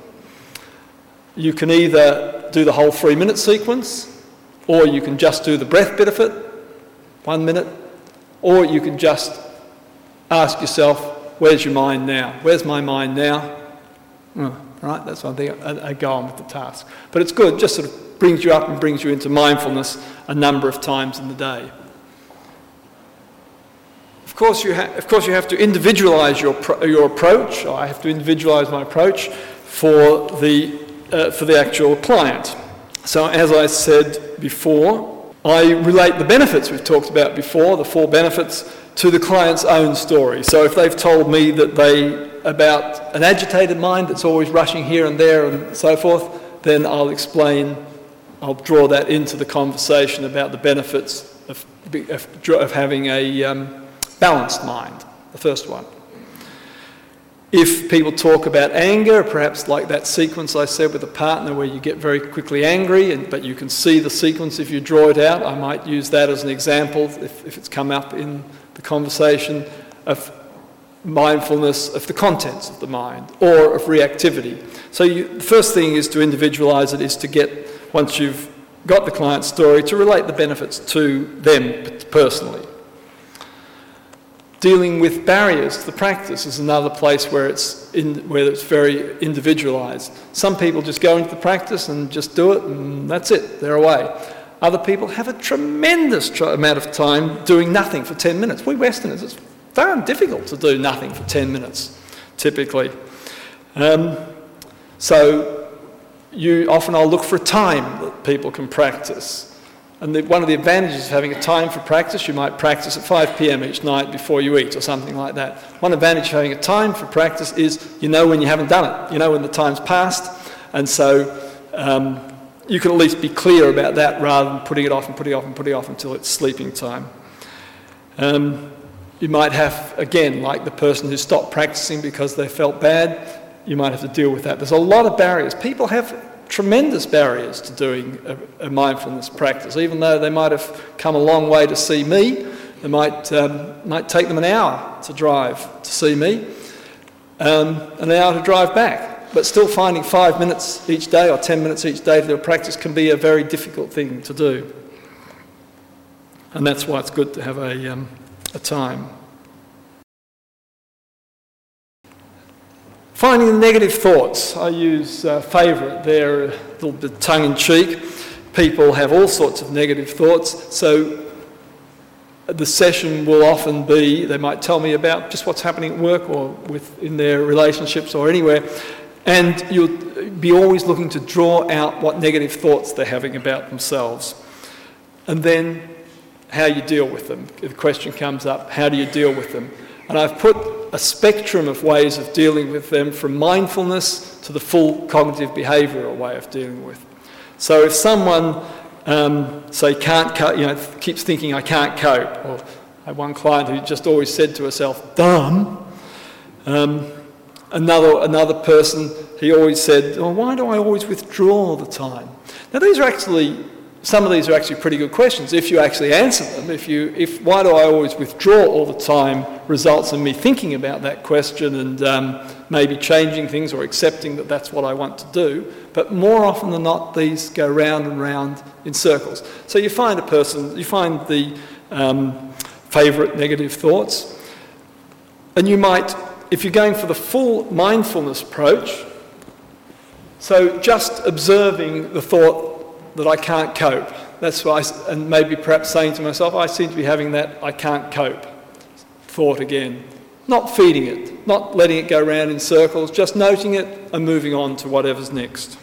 You can either do the whole three minute sequence, or you can just do the breath benefit, one minute, or you can just ask yourself, where's your mind now? Where's my mind now? Oh, right, that's one thing. I, I go on with the task. But it's good, just sort of brings you up and brings you into mindfulness a number of times in the day. Of course, you, ha- of course, you have to individualize your, your approach. I have to individualize my approach for the uh, for the actual client. So, as I said before, I relate the benefits we've talked about before, the four benefits, to the client's own story. So, if they've told me that they about an agitated mind that's always rushing here and there and so forth, then I'll explain, I'll draw that into the conversation about the benefits of, of, of having a um, balanced mind, the first one. If people talk about anger, perhaps like that sequence I said with a partner where you get very quickly angry, and, but you can see the sequence if you draw it out, I might use that as an example if, if it's come up in the conversation of mindfulness of the contents of the mind or of reactivity. So you, the first thing is to individualize it, is to get, once you've got the client's story, to relate the benefits to them personally. Dealing with barriers to the practice is another place where it's, in, where it's very individualised. Some people just go into the practice and just do it, and that's it, they're away. Other people have a tremendous tr- amount of time doing nothing for 10 minutes. We Westerners, it's very difficult to do nothing for 10 minutes, typically. Um, so you often I'll look for a time that people can practice. And the, one of the advantages of having a time for practice, you might practice at 5 p.m. each night before you eat or something like that. One advantage of having a time for practice is you know when you haven't done it, you know when the time's passed, and so um, you can at least be clear about that rather than putting it off and putting it off and putting it off until it's sleeping time. Um, you might have, again, like the person who stopped practicing because they felt bad, you might have to deal with that. There's a lot of barriers. People have tremendous barriers to doing a, a, mindfulness practice. Even though they might have come a long way to see me, it might, um, might take them an hour to drive to see me, um, an hour to drive back. But still finding five minutes each day or ten minutes each day to do a practice can be a very difficult thing to do. And that's why it's good to have a, um, a time. Finding the negative thoughts. I use uh, favourite there, a little bit tongue in cheek. People have all sorts of negative thoughts, so the session will often be they might tell me about just what's happening at work or with, in their relationships or anywhere, and you'll be always looking to draw out what negative thoughts they're having about themselves. And then how you deal with them. If the question comes up, how do you deal with them? And I've put a spectrum of ways of dealing with them from mindfulness to the full cognitive behavioural way of dealing with. So if someone, um, say, can't cope, you know, keeps thinking, I can't cope, or I had one client who just always said to herself, dumb. Um, another, another person, he always said, well, why do I always withdraw all the time? Now, these are actually some of these are actually pretty good questions if you actually answer them. If you, if why do I always withdraw all the time results in me thinking about that question and um, maybe changing things or accepting that that's what I want to do. But more often than not, these go round and round in circles. So you find a person, you find the um, favourite negative thoughts, and you might if you're going for the full mindfulness approach, so just observing the thought that I can't cope, that's why, I, and maybe perhaps saying to myself, I seem to be having that I can't cope thought again. Not feeding it, not letting it go around in circles, just noting it and moving on to whatever's next.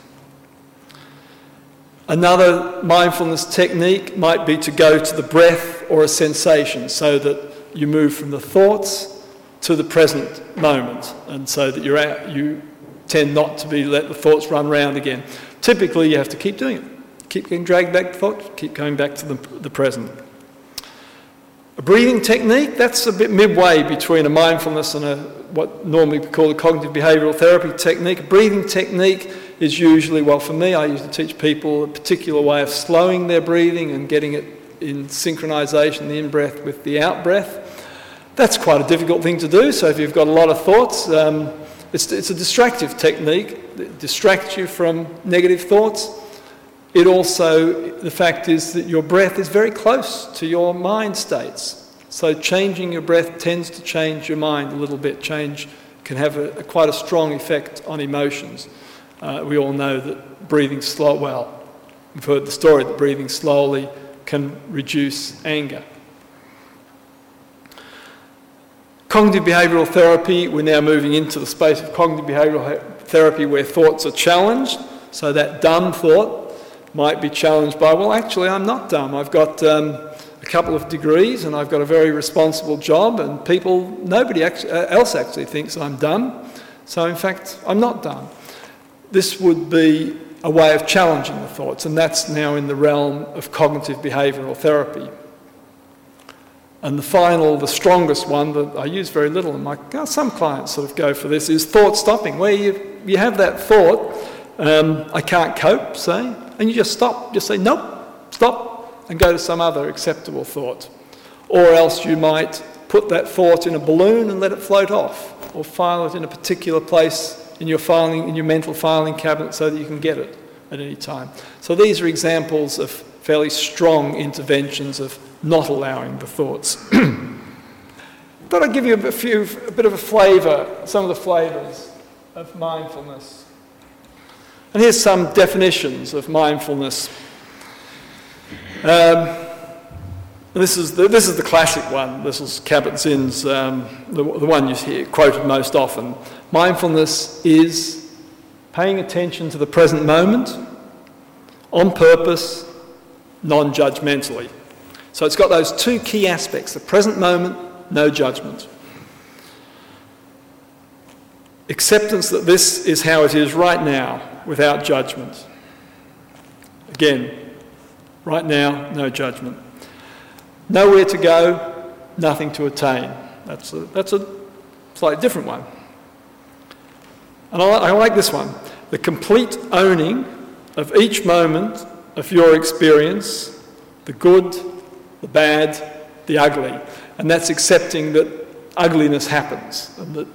Another mindfulness technique might be to go to the breath or a sensation so that you move from the thoughts to the present moment and so that you're out, you tend not to be let the thoughts run round again. Typically, you have to keep doing it. Keep getting dragged back to keep going back to the, the present. A breathing technique, that's a bit midway between a mindfulness and a what normally we call a cognitive behavioural therapy technique. A breathing technique is usually, well, for me, I used to teach people a particular way of slowing their breathing and getting it in synchronization, the in breath with the out breath. That's quite a difficult thing to do, so if you've got a lot of thoughts, um, it's, it's a distractive technique. It distracts you from negative thoughts. It also, the fact is that your breath is very close to your mind states. So changing your breath tends to change your mind a little bit. Change can have a, a quite a strong effect on emotions. Uh, we all know that breathing slow, well, we've heard the story that breathing slowly can reduce anger. Cognitive behavioural therapy, we're now moving into the space of cognitive behavioural therapy where thoughts are challenged. So that dumb thought might be challenged by, well, actually, I'm not dumb. I've got um, a couple of degrees and I've got a very responsible job, and people, nobody uh, else actually thinks I'm dumb. So, in fact, I'm not dumb. This would be a way of challenging the thoughts, and that's now in the realm of cognitive behavioural therapy. And the final, the strongest one that I use very little, and my, some clients sort of go for this, is thought stopping, where you, you have that thought, um, I can't cope, say, and you just stop, just say, nope, stop, and go to some other acceptable thought. Or else you might put that thought in a balloon and let it float off, or file it in a particular place in your filing, in your mental filing cabinet so that you can get it at any time. So these are examples of fairly strong interventions of not allowing the thoughts. Thought I'd give you a, few, a bit of a flavour, some of the flavours of mindfulness. And here's some definitions of mindfulness. Um, this is, the, this is the classic one. This is Kabat-Zinn's, um, the, the one you hear quoted most often. Mindfulness is paying attention to the present moment on purpose, non judgmentally. So it's got those two key aspects the present moment, no judgment. Acceptance that this is how it is right now, without judgment. Again, right now, no judgment. Nowhere to go, nothing to attain. That's a, that's a slightly different one. And I, I like this one the complete owning of each moment of your experience, the good, the bad, the ugly. And that's accepting that ugliness happens and that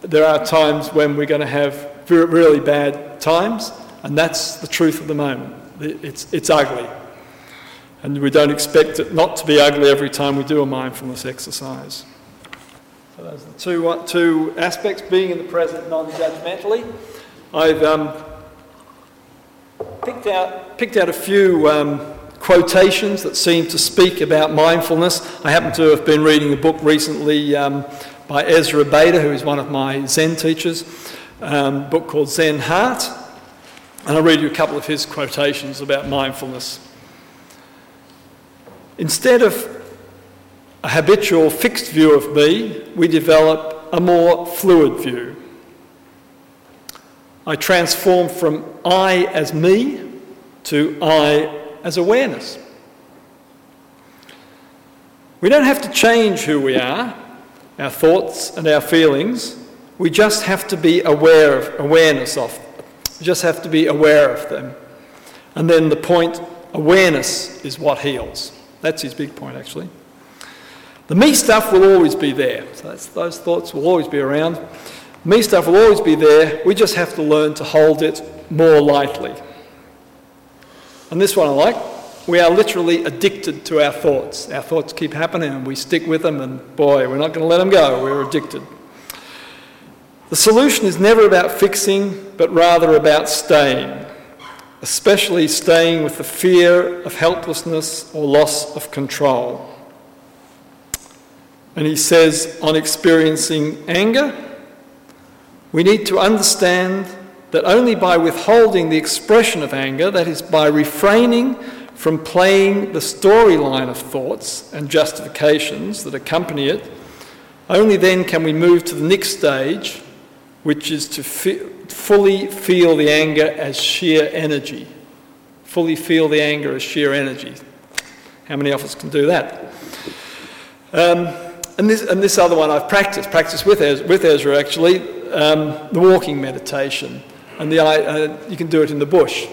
there are times when we're going to have really bad times, and that's the truth of the moment. It's, it's ugly. And we don't expect it not to be ugly every time we do a mindfulness exercise. So those are the two, two aspects being in the present non judgmentally. I've um, picked, out, picked out a few um, quotations that seem to speak about mindfulness. I happen to have been reading a book recently um, by Ezra Bayda, who is one of my Zen teachers, um, book called Zen Heart. And I'll read you a couple of his quotations about mindfulness. Instead of a habitual fixed view of me, we develop a more fluid view. I transform from I as me to I as awareness. We don't have to change who we are, our thoughts and our feelings. We just have to be aware of awareness of. We just have to be aware of them. And then the point awareness is what heals. That's his big point, actually. The me stuff will always be there. So those thoughts will always be around. Me stuff will always be there. We just have to learn to hold it more lightly. And this one I like. We are literally addicted to our thoughts. Our thoughts keep happening and we stick with them, and boy, we're not going to let them go. We're addicted. The solution is never about fixing, but rather about staying, especially staying with the fear of helplessness or loss of control. And he says, on experiencing anger, we need to understand that only by withholding the expression of anger, that is, by refraining from playing the storyline of thoughts and justifications that accompany it, only then can we move to the next stage, which is to fully feel the anger as sheer energy. Fully feel the anger as sheer energy. How many of us can do that? Um, and, this, and this other one I've practiced, practiced with Ezra, with Ezra actually, um, the walking meditation. And the, uh, you can do it in the bush.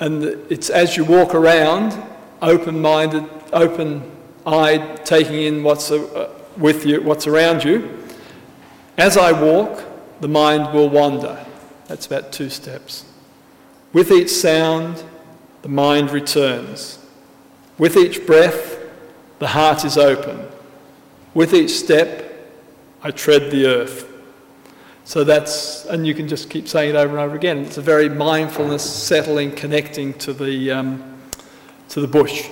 And it's as you walk around, open minded, open eyed, taking in what's uh, with you, what's around you. As I walk, the mind will wander. That's about two steps. With each sound, the mind returns. With each breath, the heart is open. With each step, I tread the earth. So that's, and you can just keep saying it over and over again. It's a very mindfulness, settling, connecting to the, um, to the bush.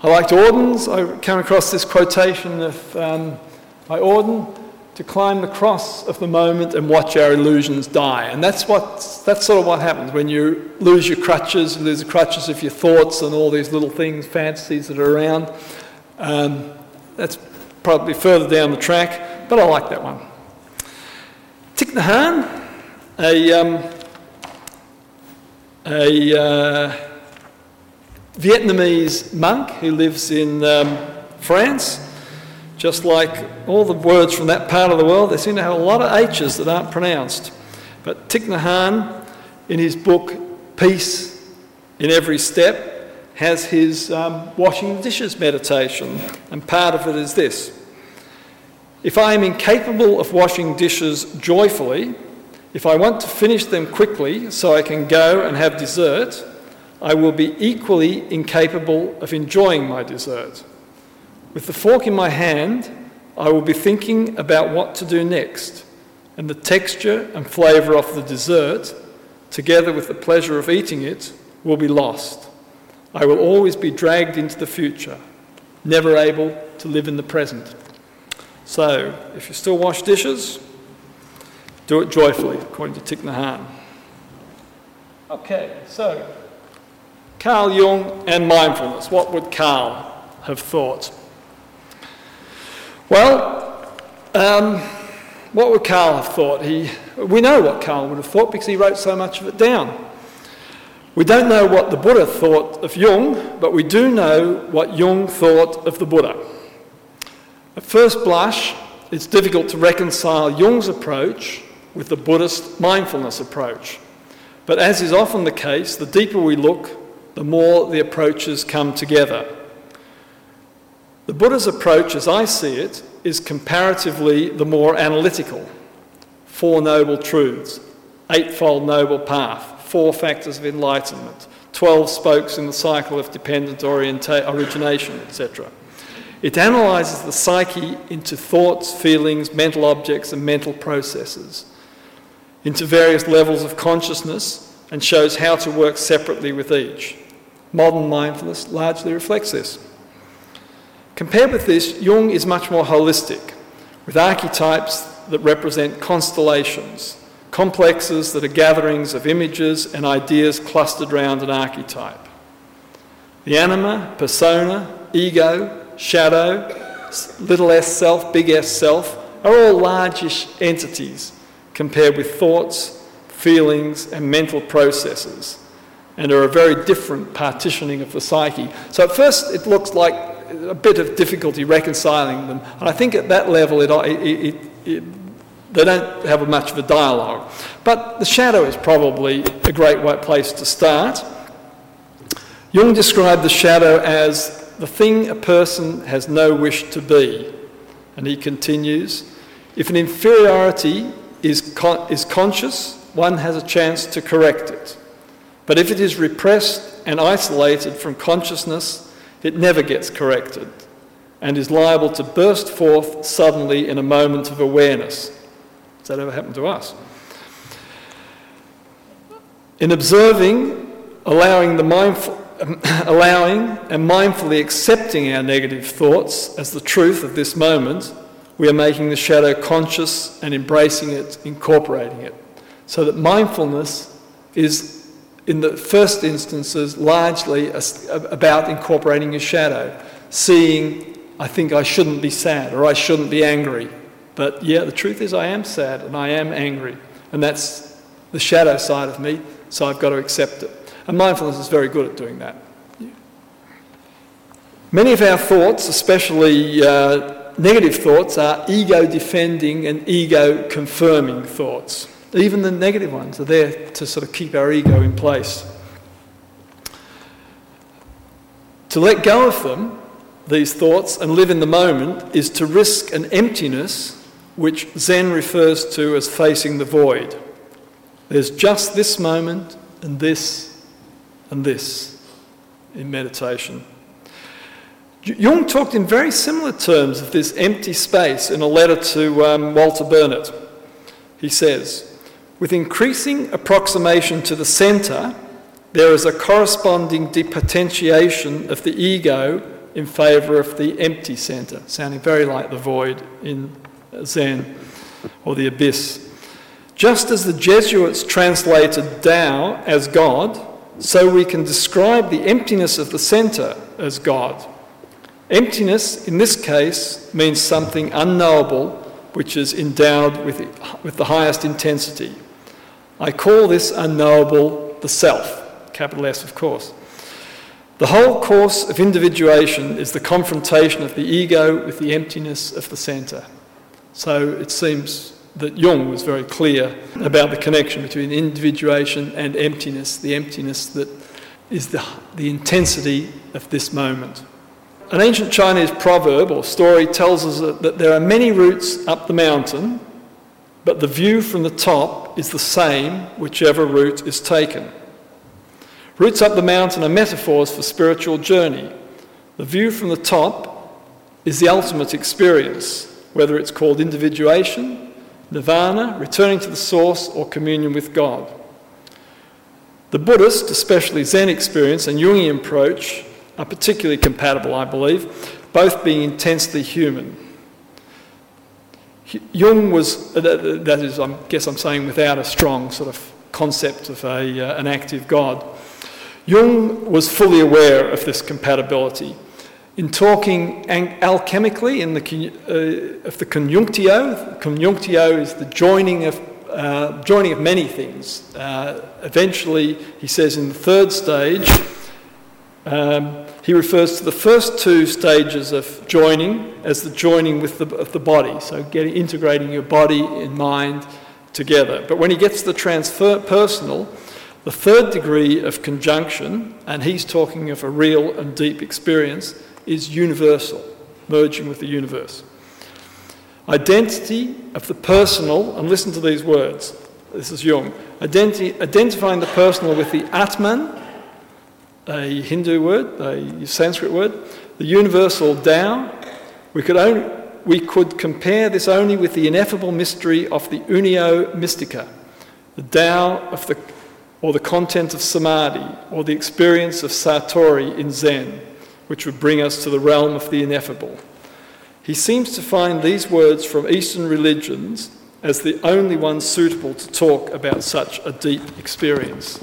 I liked Auden's. I came across this quotation of, um, by Auden to climb the cross of the moment and watch our illusions die. And that's, what, that's sort of what happens when you lose your crutches, you lose the crutches of your thoughts and all these little things, fantasies that are around. Um, that's probably further down the track, but I like that one. Thich Nhat Hanh, a, um, a uh, Vietnamese monk who lives in um, France, just like all the words from that part of the world, they seem to have a lot of H's that aren't pronounced. But Thich Nhat Hanh, in his book Peace in Every Step, has his um, washing dishes meditation, and part of it is this If I am incapable of washing dishes joyfully, if I want to finish them quickly so I can go and have dessert, I will be equally incapable of enjoying my dessert. With the fork in my hand, I will be thinking about what to do next, and the texture and flavour of the dessert, together with the pleasure of eating it, will be lost. I will always be dragged into the future, never able to live in the present. So, if you still wash dishes, do it joyfully, according to Thich Nhat Hanh. Okay, so Carl Jung and mindfulness. What would Carl have thought? Well, um, what would Carl have thought? He, we know what Carl would have thought because he wrote so much of it down. We don't know what the Buddha thought of Jung, but we do know what Jung thought of the Buddha. At first blush, it's difficult to reconcile Jung's approach with the Buddhist mindfulness approach. But as is often the case, the deeper we look, the more the approaches come together. The Buddha's approach, as I see it, is comparatively the more analytical. Four Noble Truths, Eightfold Noble Path, four factors of enlightenment, 12 spokes in the cycle of dependent orienta- origination, etc. It analyses the psyche into thoughts, feelings, mental objects, and mental processes, into various levels of consciousness, and shows how to work separately with each. Modern mindfulness largely reflects this. Compared with this, Jung is much more holistic, with archetypes that represent constellations, complexes that are gatherings of images and ideas clustered around an archetype. The anima, persona, ego, shadow, little s self, big S self are all largish entities compared with thoughts, feelings, and mental processes, and are a very different partitioning of the psyche. So at first it looks like a bit of difficulty reconciling them, and I think at that level it, it, it, they don't have much of a dialogue. But the shadow is probably a great place to start. Jung described the shadow as the thing a person has no wish to be. And he continues if an inferiority is, con- is conscious, one has a chance to correct it. But if it is repressed and isolated from consciousness, it never gets corrected. and is liable to burst forth suddenly in a moment of awareness. Has that ever happened to us? In observing, allowing, the mindful, um, allowing and mindfully accepting our negative thoughts as the truth of this moment, we are making the shadow conscious and embracing it, incorporating it. So that mindfulness is, in the first instances, largely about incorporating a shadow, seeing, I think I shouldn't be sad or I shouldn't be angry. But yeah, the truth is, I am sad and I am angry. And that's the shadow side of me, so I've got to accept it. And mindfulness is very good at doing that. Many of our thoughts, especially uh, negative thoughts, are ego defending and ego confirming thoughts. Even the negative ones are there to sort of keep our ego in place. To let go of them, these thoughts, and live in the moment is to risk an emptiness which Zen refers to as facing the void. There's just this moment and this and this in meditation. Jung talked in very similar terms of this empty space in a letter to um, Walter Burnett. He says, with increasing approximation to the centre, there is a corresponding depotentiation of the ego in favour of the empty centre, sounding very like the void in Zen or the abyss. Just as the Jesuits translated Tao as God, so we can describe the emptiness of the centre as God. Emptiness, in this case, means something unknowable which is endowed with, with the highest intensity. I call this unknowable the self, capital S, of course. The whole course of individuation is the confrontation of the ego with the emptiness of the centre. So it seems that Jung was very clear about the connection between individuation and emptiness, the emptiness that is the, the intensity of this moment. An ancient Chinese proverb or story tells us that, that there are many routes up the mountain, but the view from the top is the same whichever route is taken. Routes up the mountain are metaphors for spiritual journey. The view from the top is the ultimate experience, whether it's called individuation, nirvana, returning to the source, or communion with God. The Buddhist, especially Zen experience, and Jungian approach are particularly compatible, I believe, both being intensely human. Jung was, uh, that is, I guess I'm saying without a strong sort of concept of a, uh, an active God. Jung was fully aware of this compatibility in talking alchemically in the, uh, of the conjunctio. Conjunctio is the joining of, uh, joining of many things. Uh, eventually, he says in the third stage, um, he refers to the first two stages of joining as the joining with the, of the body, so getting, integrating your body and mind together. But when he gets to the transpersonal, the third degree of conjunction, and he's talking of a real and deep experience, is universal, merging with the universe. Identity of the personal, and listen to these words. This is Jung. Identi- identifying the personal with the Atman, a Hindu word, a Sanskrit word, the universal Tao. We could, only, we could compare this only with the ineffable mystery of the Unio Mystica, the Tao of the, or the content of Samadhi, or the experience of Satori in Zen which would bring us to the realm of the ineffable. He seems to find these words from Eastern religions as the only ones suitable to talk about such a deep experience.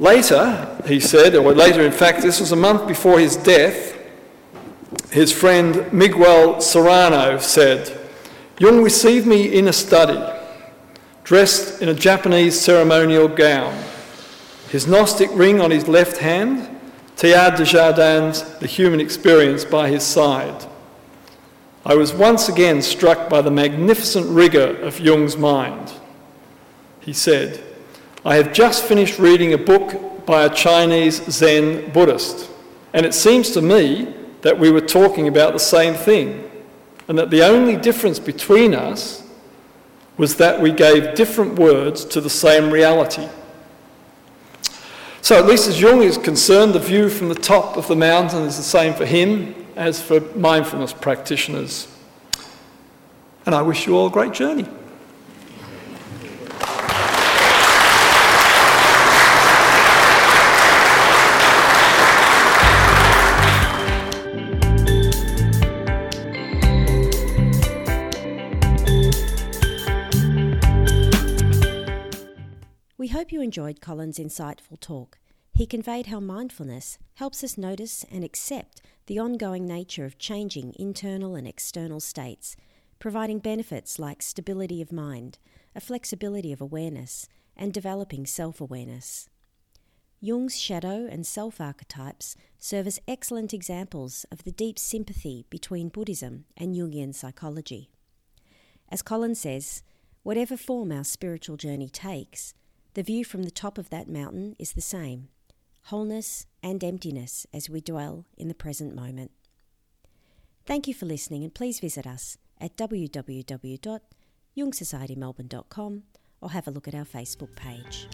Later, he said, or later, in fact, this was a month before his death, his friend Miguel Serrano said, Jung received me in a study, dressed in a Japanese ceremonial gown, his Gnostic ring on his left hand, Teilhard de Chardin's The Human Experience by his side. I was once again struck by the magnificent rigour of Jung's mind. He said, I have just finished reading a book by a Chinese Zen Buddhist, and it seems to me that we were talking about the same thing, and that the only difference between us was that we gave different words to the same reality. So, at least as Jung is concerned, the view from the top of the mountain is the same for him as for mindfulness practitioners. And I wish you all a great journey. Enjoyed Colin's insightful talk. He conveyed how mindfulness helps us notice and accept the ongoing nature of changing internal and external states, providing benefits like stability of mind, a flexibility of awareness, and developing self awareness. Jung's shadow and self archetypes serve as excellent examples of the deep sympathy between Buddhism and Jungian psychology. As Colin says, whatever form our spiritual journey takes, the view from the top of that mountain is the same wholeness and emptiness as we dwell in the present moment. Thank you for listening, and please visit us at www.jungsocietymelbourne.com or have a look at our Facebook page.